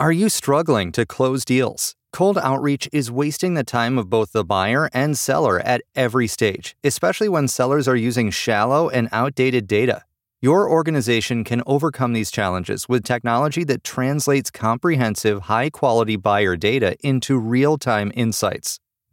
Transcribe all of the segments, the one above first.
Are you struggling to close deals? Cold outreach is wasting the time of both the buyer and seller at every stage, especially when sellers are using shallow and outdated data. Your organization can overcome these challenges with technology that translates comprehensive, high quality buyer data into real time insights.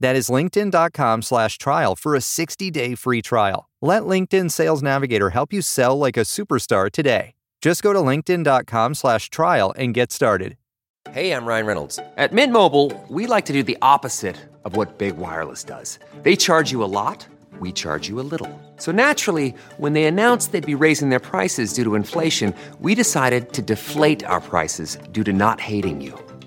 That is linkedin.com slash trial for a 60-day free trial. Let LinkedIn Sales Navigator help you sell like a superstar today. Just go to linkedin.com slash trial and get started. Hey, I'm Ryan Reynolds. At Mint Mobile, we like to do the opposite of what Big Wireless does. They charge you a lot, we charge you a little. So naturally, when they announced they'd be raising their prices due to inflation, we decided to deflate our prices due to not hating you.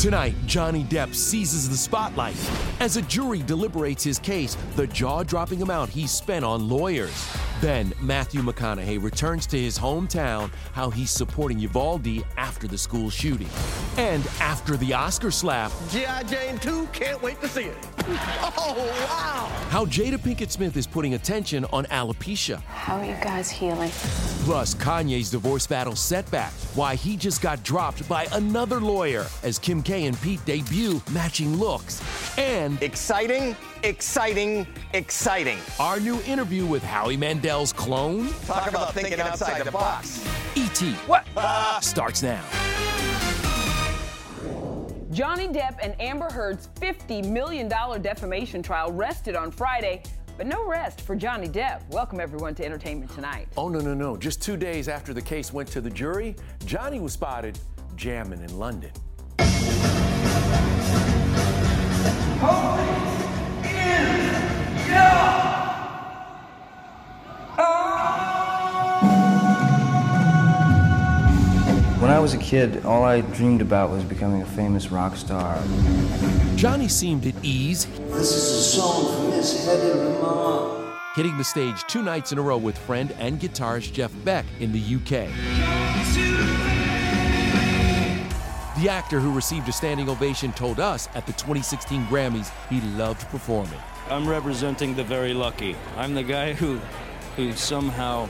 Tonight, Johnny Depp seizes the spotlight as a jury deliberates his case, the jaw dropping amount he spent on lawyers. Then, Matthew McConaughey returns to his hometown, how he's supporting Uvalde after the school shooting. And after the Oscar slap, G.I. Jane 2, can't wait to see it. Oh, wow. how Jada Pinkett Smith is putting attention on alopecia. How are you guys healing? Plus, Kanye's divorce battle setback, why he just got dropped by another lawyer as Kim K and Pete debut matching looks. And Exciting, exciting, exciting. our new interview with Howie Mandel's clone, Talk about thinking outside the box. E.T. What? Starts now. Johnny Depp and Amber Heard's $50 million defamation trial rested on Friday, but no rest for Johnny Depp. Welcome, everyone, to Entertainment Tonight. Oh, no, no, no. Just two days after the case went to the jury, Johnny was spotted jamming in London. When I was a kid, all I dreamed about was becoming a famous rock star. Johnny seemed at ease, This is a song for Miss Hedy Lamarr. hitting the stage two nights in a row with friend and guitarist Jeff Beck in the UK. The actor who received a standing ovation told us at the 2016 Grammys he loved performing. I'm representing the very lucky. I'm the guy who, who somehow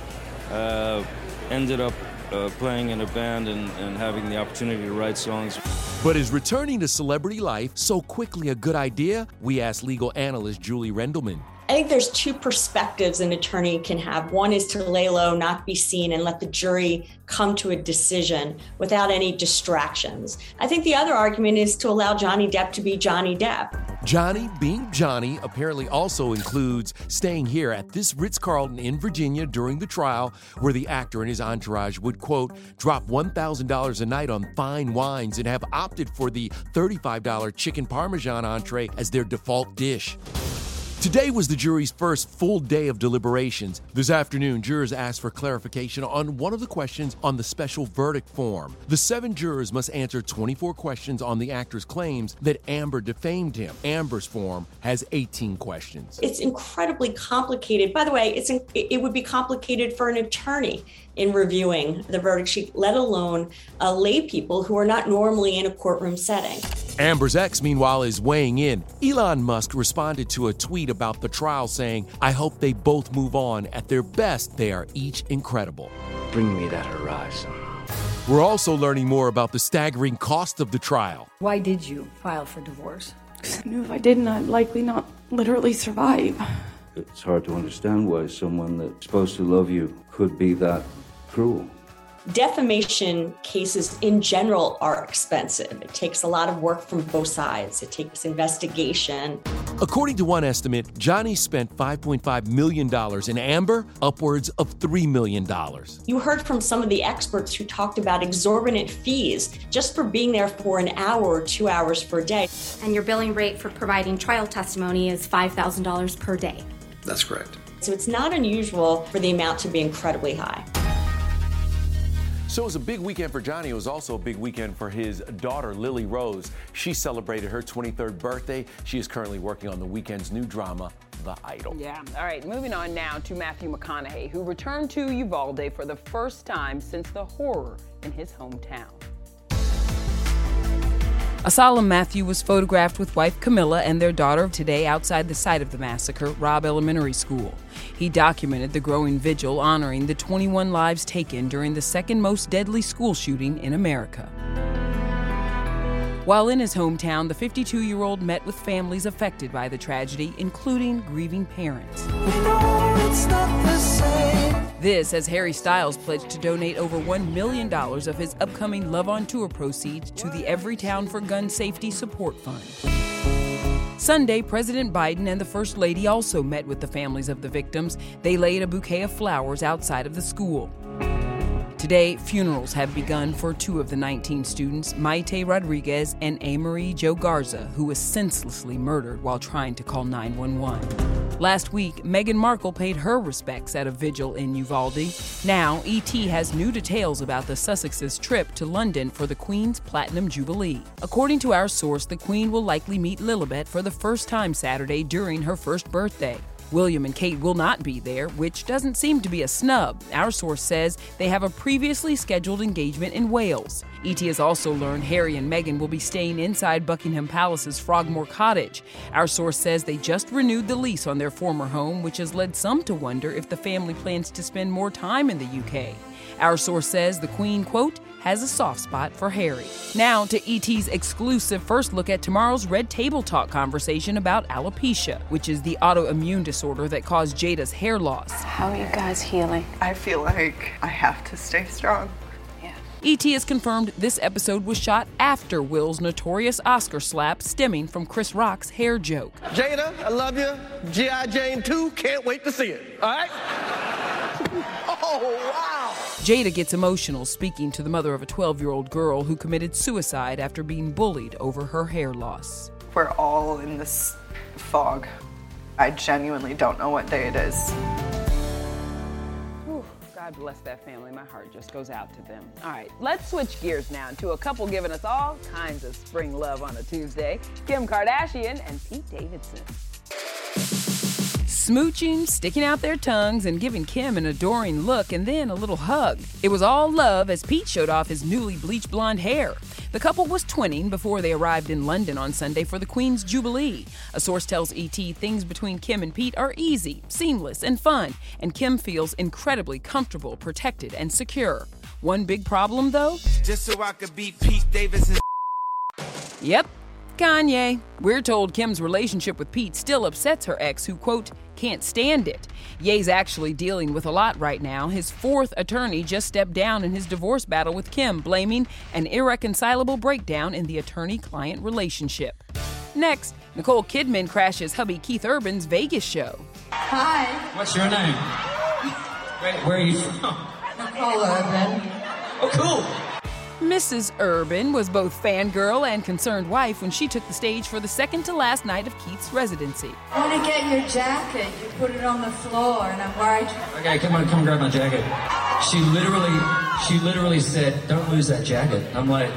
uh, ended up uh, playing in a band and, and having the opportunity to write songs. But is returning to celebrity life so quickly a good idea? We asked legal analyst Julie Rendelman. I think there's two perspectives an attorney can have. One is to lay low, not be seen, and let the jury come to a decision without any distractions. I think the other argument is to allow Johnny Depp to be Johnny Depp. Johnny being Johnny apparently also includes staying here at this Ritz Carlton in Virginia during the trial, where the actor and his entourage would, quote, drop $1,000 a night on fine wines and have opted for the $35 chicken parmesan entree as their default dish. Today was the jury's first full day of deliberations. This afternoon, jurors asked for clarification on one of the questions on the special verdict form. The seven jurors must answer 24 questions on the actor's claims that Amber defamed him. Amber's form has 18 questions. It's incredibly complicated. By the way, it's it would be complicated for an attorney in reviewing the verdict sheet, let alone uh, lay people who are not normally in a courtroom setting. Amber's ex, meanwhile, is weighing in. Elon Musk responded to a tweet about the trial saying, I hope they both move on. At their best, they are each incredible. Bring me that horizon. We're also learning more about the staggering cost of the trial. Why did you file for divorce? I knew if I didn't, I'd likely not literally survive. It's hard to understand why someone that's supposed to love you could be that cruel. Defamation cases in general are expensive. It takes a lot of work from both sides, it takes investigation. According to one estimate, Johnny spent $5.5 million in Amber, upwards of $3 million. You heard from some of the experts who talked about exorbitant fees just for being there for an hour or two hours per day. And your billing rate for providing trial testimony is $5,000 per day. That's correct. So it's not unusual for the amount to be incredibly high. So it was a big weekend for Johnny. It was also a big weekend for his daughter, Lily Rose. She celebrated her 23rd birthday. She is currently working on the Weeknd's new drama, The Idol. Yeah. All right. Moving on now to Matthew McConaughey, who returned to Uvalde for the first time since the horror in his hometown. Asylum Matthew was photographed with wife Camila and their daughter of today outside the site of the massacre, Robb Elementary School. He documented the growing vigil honoring the 21 lives taken during the second most deadly school shooting in America. While in his hometown, the 52 year old met with families affected by the tragedy, including grieving parents. This as Harry Styles pledged to donate over $1 million of his upcoming Love on Tour proceeds to the Everytown for Gun Safety Support Fund. Sunday, President Biden and the First Lady also met with the families of the victims. They laid a bouquet of flowers outside of the school. Today, funerals have begun for two of the 19 students, Maite Rodriguez and Amerie Jo Garza, who was senselessly murdered while trying to call 911. Last week, Meghan Markle paid her respects at a vigil in Uvalde. Now, ET has new details about the Sussexes' trip to London for the Queen's Platinum Jubilee. According to our source, the Queen will likely meet Lilibet for the first time Saturday during her first birthday. William and Kate will not be there, which doesn't seem to be a snub. Our source says they have a previously scheduled engagement in Wales. ET has also learned Harry and Meghan will be staying inside Buckingham Palace's Frogmore Cottage. Our source says they just renewed the lease on their former home, which has led some to wonder if the family plans to spend more time in the UK. Our source says the Queen, quote, has a soft spot for Harry. Now to ET's exclusive first look at tomorrow's Red Table Talk conversation about alopecia, which is the autoimmune disorder that caused Jada's hair loss. How are you guys healing? I feel like I have to stay strong. ET has confirmed this episode was shot after Will's notorious Oscar slap stemming from Chris Rock's hair joke. Jada, I love you. G.I. Jane 2, can't wait to see it. All right? oh, wow. Jada gets emotional speaking to the mother of a 12 year old girl who committed suicide after being bullied over her hair loss. We're all in this fog. I genuinely don't know what day it is. God bless that family. My heart just goes out to them. All right, let's switch gears now to a couple giving us all kinds of spring love on a Tuesday Kim Kardashian and Pete Davidson. Smooching, sticking out their tongues, and giving Kim an adoring look and then a little hug. It was all love as Pete showed off his newly bleached blonde hair. The couple was twinning before they arrived in London on Sunday for the Queen's Jubilee. A source tells ET things between Kim and Pete are easy, seamless, and fun, and Kim feels incredibly comfortable, protected, and secure. One big problem, though? Just so I could beat Pete Davidson. Yep, Kanye. We're told Kim's relationship with Pete still upsets her ex, who, quote, can't stand it. Ye's actually dealing with a lot right now. His fourth attorney just stepped down in his divorce battle with Kim, blaming an irreconcilable breakdown in the attorney client relationship. Next, Nicole Kidman crashes hubby Keith Urban's Vegas show. Hi. What's your name? Wait, where are you from? Nicole Urban. Oh, cool. Mrs. Urban was both fangirl and concerned wife when she took the stage for the second to last night of Keith's residency. When you get your jacket, you put it on the floor, and I'm worried. Okay, come on, come grab my jacket. She literally, she literally said, "Don't lose that jacket." I'm like,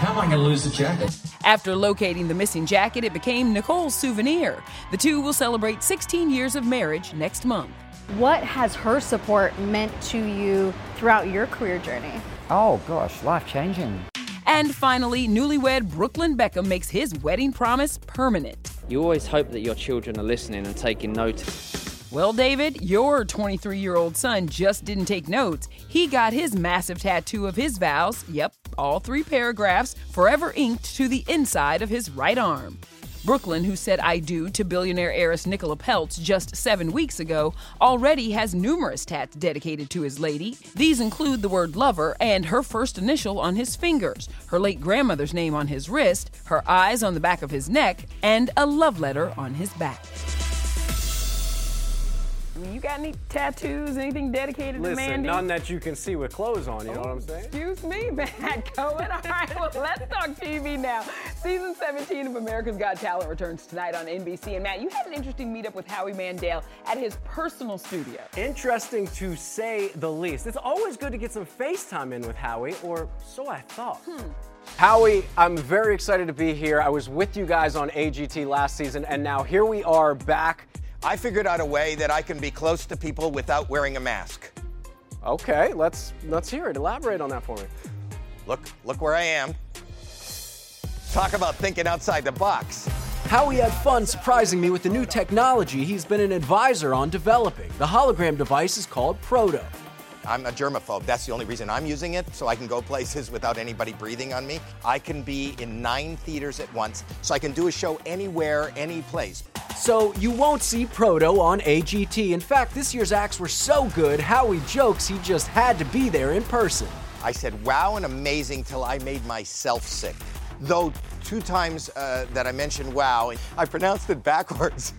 how am I going to lose the jacket? After locating the missing jacket, it became Nicole's souvenir. The two will celebrate 16 years of marriage next month. What has her support meant to you throughout your career journey? Oh gosh, life changing. And finally, newlywed Brooklyn Beckham makes his wedding promise permanent. You always hope that your children are listening and taking notice. Well, David, your 23 year old son just didn't take notes. He got his massive tattoo of his vows, yep, all three paragraphs, forever inked to the inside of his right arm. Brooklyn, who said I do to billionaire heiress Nicola Peltz just seven weeks ago, already has numerous tats dedicated to his lady. These include the word lover and her first initial on his fingers, her late grandmother's name on his wrist, her eyes on the back of his neck, and a love letter on his back. You got any tattoos, anything dedicated Listen, to Mandy? none that you can see with clothes on, you know what I'm saying? Excuse me, Matt Cohen. All right, well, let's talk TV now. Season 17 of America's Got Talent returns tonight on NBC. And Matt, you had an interesting meetup with Howie Mandel at his personal studio. Interesting to say the least. It's always good to get some FaceTime in with Howie, or so I thought. Hmm. Howie, I'm very excited to be here. I was with you guys on AGT last season, and now here we are back. I figured out a way that I can be close to people without wearing a mask. Okay, let's let's hear it. Elaborate on that for me. Look, look where I am. Talk about thinking outside the box. Howie had fun surprising me with the new technology he's been an advisor on developing. The hologram device is called Proto. I'm a germaphobe. That's the only reason I'm using it, so I can go places without anybody breathing on me. I can be in nine theaters at once, so I can do a show anywhere, any place. So you won't see Proto on AGT. In fact, this year's acts were so good, Howie jokes he just had to be there in person. I said, wow and amazing till I made myself sick. Though two times uh, that I mentioned wow, I pronounced it backwards.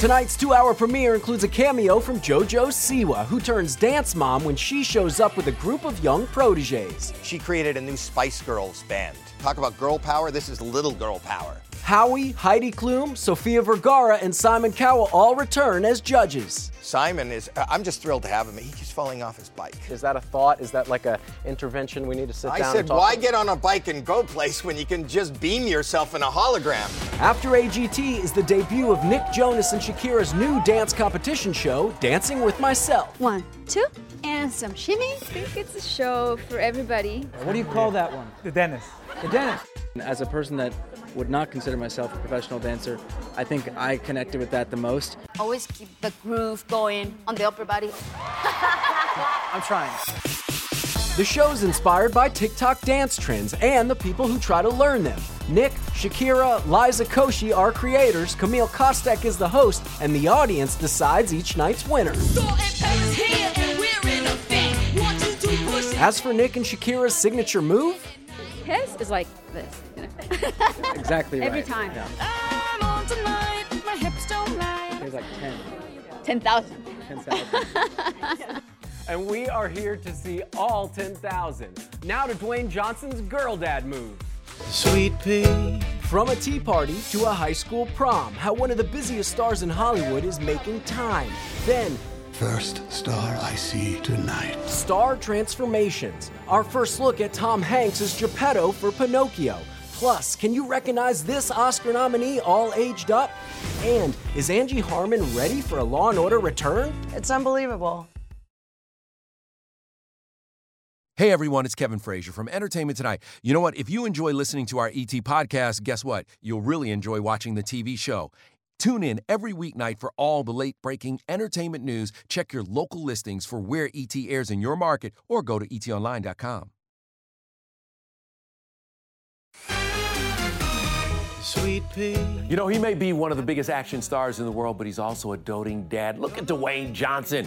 Tonight's two hour premiere includes a cameo from JoJo Siwa, who turns dance mom when she shows up with a group of young proteges. She created a new Spice Girls band. Talk about girl power, this is little girl power. Howie, Heidi Klum, Sofia Vergara, and Simon Cowell all return as judges. Simon is, uh, I'm just thrilled to have him. He keeps falling off his bike. Is that a thought? Is that like a intervention we need to sit I down said, and talk why about? get on a bike and go place when you can just beam yourself in a hologram? After AGT is the debut of Nick Jonas and Shakira's new dance competition show, Dancing with Myself. One, two, and some shimmy. I think it's a show for everybody. What do you call that one? The dentist. The dentist. As a person that would not consider myself a professional dancer, I think I connected with that the most. Always keep the groove going on the upper body. I'm trying. The show's inspired by TikTok dance trends and the people who try to learn them. Nick, Shakira, Liza Koshy are creators, Camille Kostek is the host, and the audience decides each night's winner. As for Nick and Shakira's signature move, His is like this. You know? Exactly Every right. time. Yeah. There's like 10. 10,000. 10,000. and we are here to see all 10,000. Now to Dwayne Johnson's girl dad move. Sweet pea. From a tea party to a high school prom, how one of the busiest stars in Hollywood is making time. Then, First star I see tonight. star transformations. Our first look at Tom Hanks as Geppetto for Pinocchio. Plus, can you recognize this Oscar nominee all aged up? And is Angie Harmon ready for a Law and Order return? It's unbelievable. Hey everyone, it's Kevin Frazier from Entertainment Tonight. You know what? If you enjoy listening to our ET podcast, guess what? You'll really enjoy watching the TV show. Tune in every weeknight for all the late breaking entertainment news. Check your local listings for where ET airs in your market or go to etonline.com. Sweet pea. You know, he may be one of the biggest action stars in the world, but he's also a doting dad. Look at Dwayne Johnson.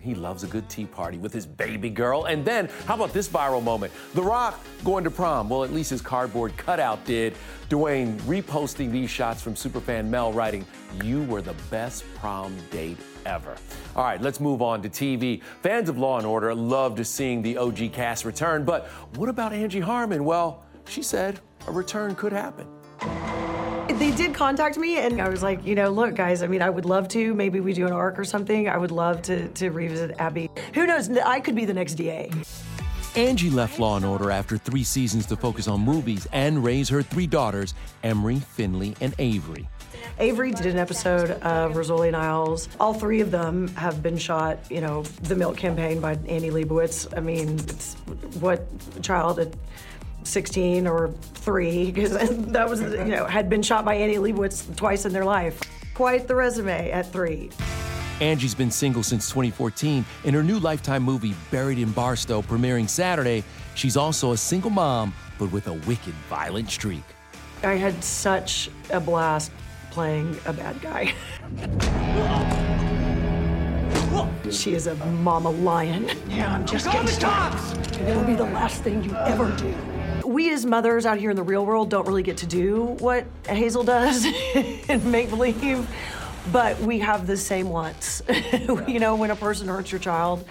He loves a good tea party with his baby girl. And then, how about this viral moment? The Rock going to prom. Well, at least his cardboard cutout did. Dwayne reposting these shots from superfan Mel, writing, You were the best prom date ever. All right, let's move on to TV. Fans of Law and Order loved seeing the OG cast return, but what about Angie Harmon? Well, she said a return could happen. They did contact me, and I was like, you know, look, guys, I mean, I would love to. Maybe we do an arc or something. I would love to, to revisit Abby. Who knows? I could be the next DA. Angie left Law and Order after three seasons to focus on movies and raise her three daughters, Emery, Finley, and Avery. Avery did an episode of Rizzoli & Isles. All three of them have been shot, you know, the Milk Campaign by Annie Leibovitz. I mean, it's what child at 16 or three, because that was, you know, had been shot by Annie Leibovitz twice in their life. Quite the resume at three. Angie's been single since 2014. In her new Lifetime movie, Buried in Barstow, premiering Saturday, she's also a single mom, but with a wicked, violent streak. I had such a blast playing a bad guy. she is a mama lion. Yeah, I'm just oh, getting started. And it'll be the last thing you ever do. We as mothers out here in the real world don't really get to do what Hazel does in make believe, but we have the same wants. you know, when a person hurts your child,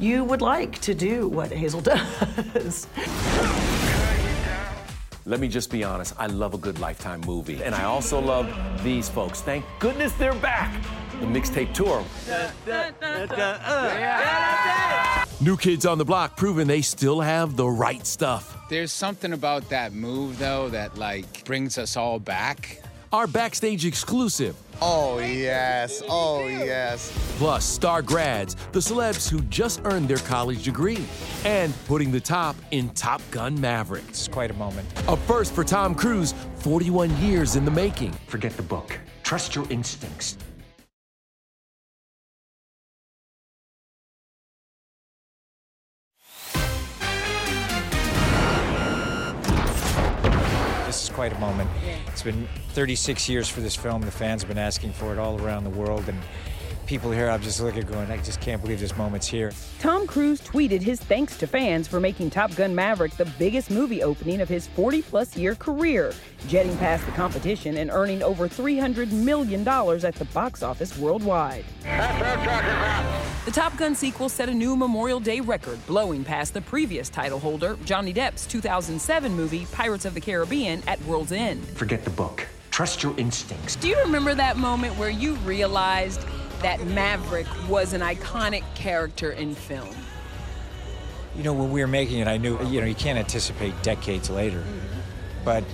you would like to do what Hazel does. Let me just be honest, I love a good Lifetime movie. And I also love these folks. Thank goodness they're back. The mixtape tour. New Kids on the Block proving they still have the right stuff. There's something about that move, though, that like brings us all back. Our backstage exclusive. Oh, yes. Oh, yes. Plus, star grads, the celebs who just earned their college degree, and putting the top in Top Gun Maverick. It's quite a moment. A first for Tom Cruise, 41 years in the making. Forget the book. Trust your instincts. Quite a moment. It's been 36 years for this film. The fans have been asking for it all around the world, and people here, I'm just looking going, I just can't believe this moment's here. Tom Cruise tweeted his thanks to fans for making Top Gun Maverick the biggest movie opening of his 40 plus year career, jetting past the competition and earning over $300 million at the box office worldwide. The Top Gun sequel set a new Memorial Day record, blowing past the previous title holder, Johnny Depp's 2007 movie Pirates of the Caribbean at World's End. Forget the book. Trust your instincts. Do you remember that moment where you realized that Maverick was an iconic character in film? You know, when we were making it, I knew, you know, you can't anticipate decades later, mm-hmm. but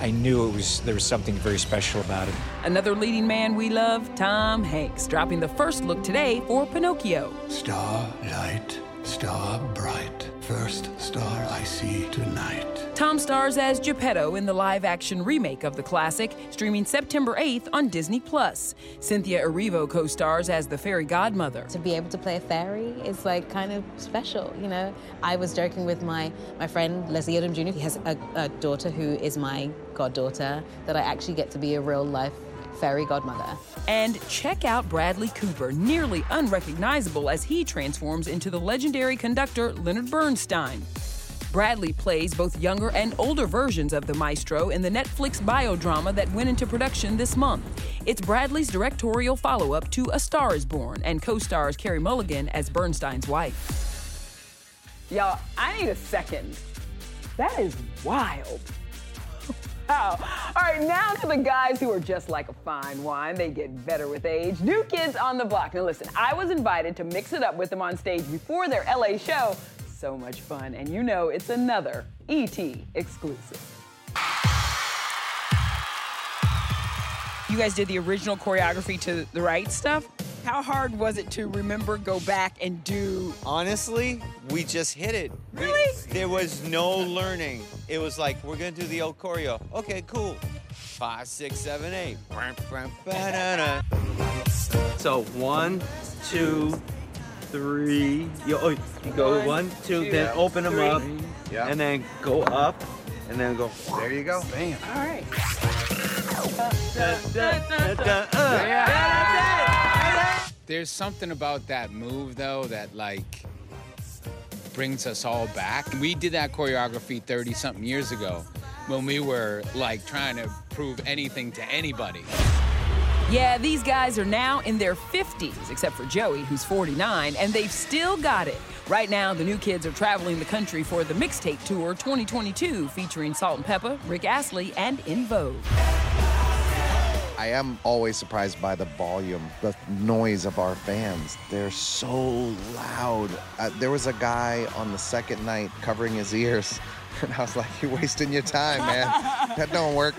I knew it was there was something very special about it. Another leading man we love, Tom Hanks, dropping the first look today for Pinocchio. Starlight, star bright, first star I see tonight. Tom stars as Geppetto in the live-action remake of the classic, streaming September 8th on Disney Plus. Cynthia Erivo co-stars as the fairy godmother. To be able to play a fairy is like kind of special, you know. I was joking with my my friend Leslie Odom Jr. He has a, a daughter who is my goddaughter. That I actually get to be a real life fairy godmother. And check out Bradley Cooper, nearly unrecognizable as he transforms into the legendary conductor Leonard Bernstein. Bradley plays both younger and older versions of the maestro in the Netflix biodrama that went into production this month. It's Bradley's directorial follow up to A Star is Born and co stars Carey Mulligan as Bernstein's wife. Y'all, I need a second. That is wild. Wow. All right, now to the guys who are just like a fine wine. They get better with age. New kids on the block. Now, listen, I was invited to mix it up with them on stage before their LA show. So much fun. And you know it's another ET exclusive. You guys did the original choreography to the right stuff. How hard was it to remember, go back, and do? Honestly, we just hit it. Really? There was no learning. It was like, we're gonna do the old choreo. Okay, cool. Five, six, seven, eight. So one, two, three. You, oh, you go One, one, two, two, then open them three. up, Yeah. and then go up, and then go. There you go. Bam. All right. There's something about that move though that like brings us all back. We did that choreography 30 something years ago when we were like trying to prove anything to anybody. Yeah, these guys are now in their 50s, except for Joey, who's 49, and they've still got it. Right now, the new kids are traveling the country for the Mixtape Tour 2022, featuring Salt-N-Pepa, Rick Astley, and En Vogue. I am always surprised by the volume, the noise of our fans. They're so loud. Uh, there was a guy on the second night covering his ears, and I was like, You're wasting your time, man. that don't work.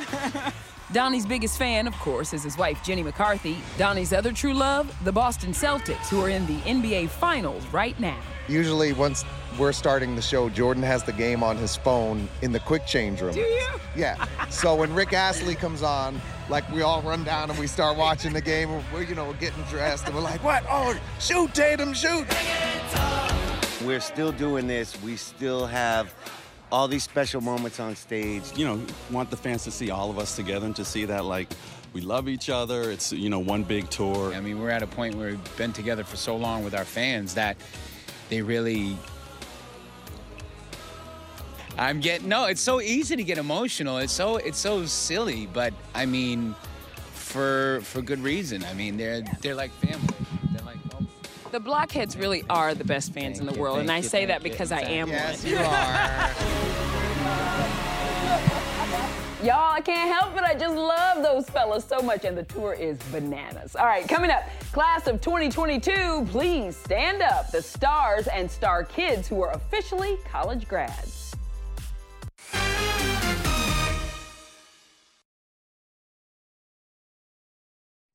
Donnie's biggest fan, of course, is his wife, Jenny McCarthy. Donnie's other true love, the Boston Celtics, who are in the NBA Finals right now. Usually, once we're starting the show, Jordan has the game on his phone in the quick change room. Do you? Yeah. So when Rick Astley comes on, like we all run down and we start watching the game. We're, you know, getting dressed and we're like, what? Oh, shoot, Tatum, shoot. We're still doing this. We still have all these special moments on stage. You know, want the fans to see all of us together and to see that, like, we love each other. It's, you know, one big tour. I mean, we're at a point where we've been together for so long with our fans that they really. I'm getting no. It's so easy to get emotional. It's so it's so silly, but I mean, for for good reason. I mean, they're they're like family. They're like The Blockheads really are the best fans in the world, and I you, say thank that you. because I am Yes, one. you are. Y'all, I can't help it. I just love those fellas so much, and the tour is bananas. All right, coming up, class of 2022, please stand up. The stars and star kids who are officially college grads.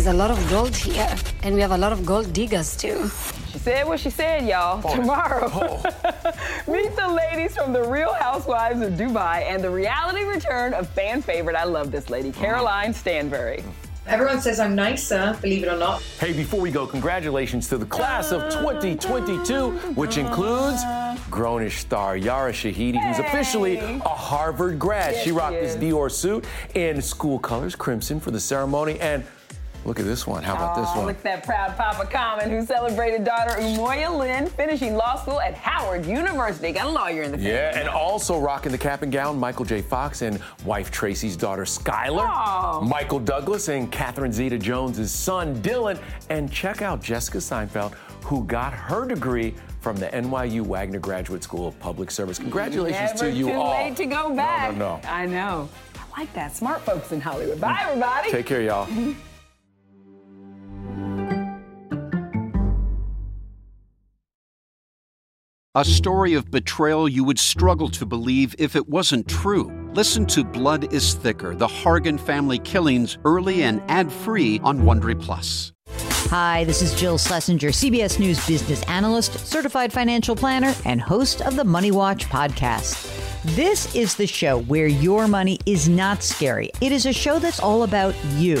There's a lot of gold here, and we have a lot of gold diggers too. She said what she said, y'all. Tomorrow, meet the ladies from the Real Housewives of Dubai and the reality return of fan favorite. I love this lady, Caroline Stanbury. Everyone says I'm nicer, believe it or not. Hey, before we go, congratulations to the class of 2022, which includes grownish star Yara Shahidi, who's officially a Harvard grad. Yes, she rocked she this is. Dior suit in school colors, crimson, for the ceremony. And look at this one. How about this one? Look at that proud Papa Common who celebrated daughter Omoye Lynn finishing law school at Howard University. Got a lawyer in the family. Yeah, and also rocking the cap and gown, Michael J. Fox and wife Tracy's daughter Schuyler, Aw. Michael Douglas and Catherine Zeta Jones' son Dylan, and check out Jessica Seinfeld, who got her degree from the NYU Wagner Graduate School of Public Service. Congratulations Never to you too all. late to go back. No, no, no. I know. I like that. Smart folks in Hollywood. Bye, everybody. Take care, y'all. A story of betrayal you would struggle to believe if it wasn't true. Listen to Blood is Thicker The Hargan Family Killings early and ad free on Wondery Plus. Hi, this is Jill Schlesinger, CBS News business analyst, certified financial planner, and host of the Money Watch podcast. This is the show where your money is not scary. It is a show that's all about you.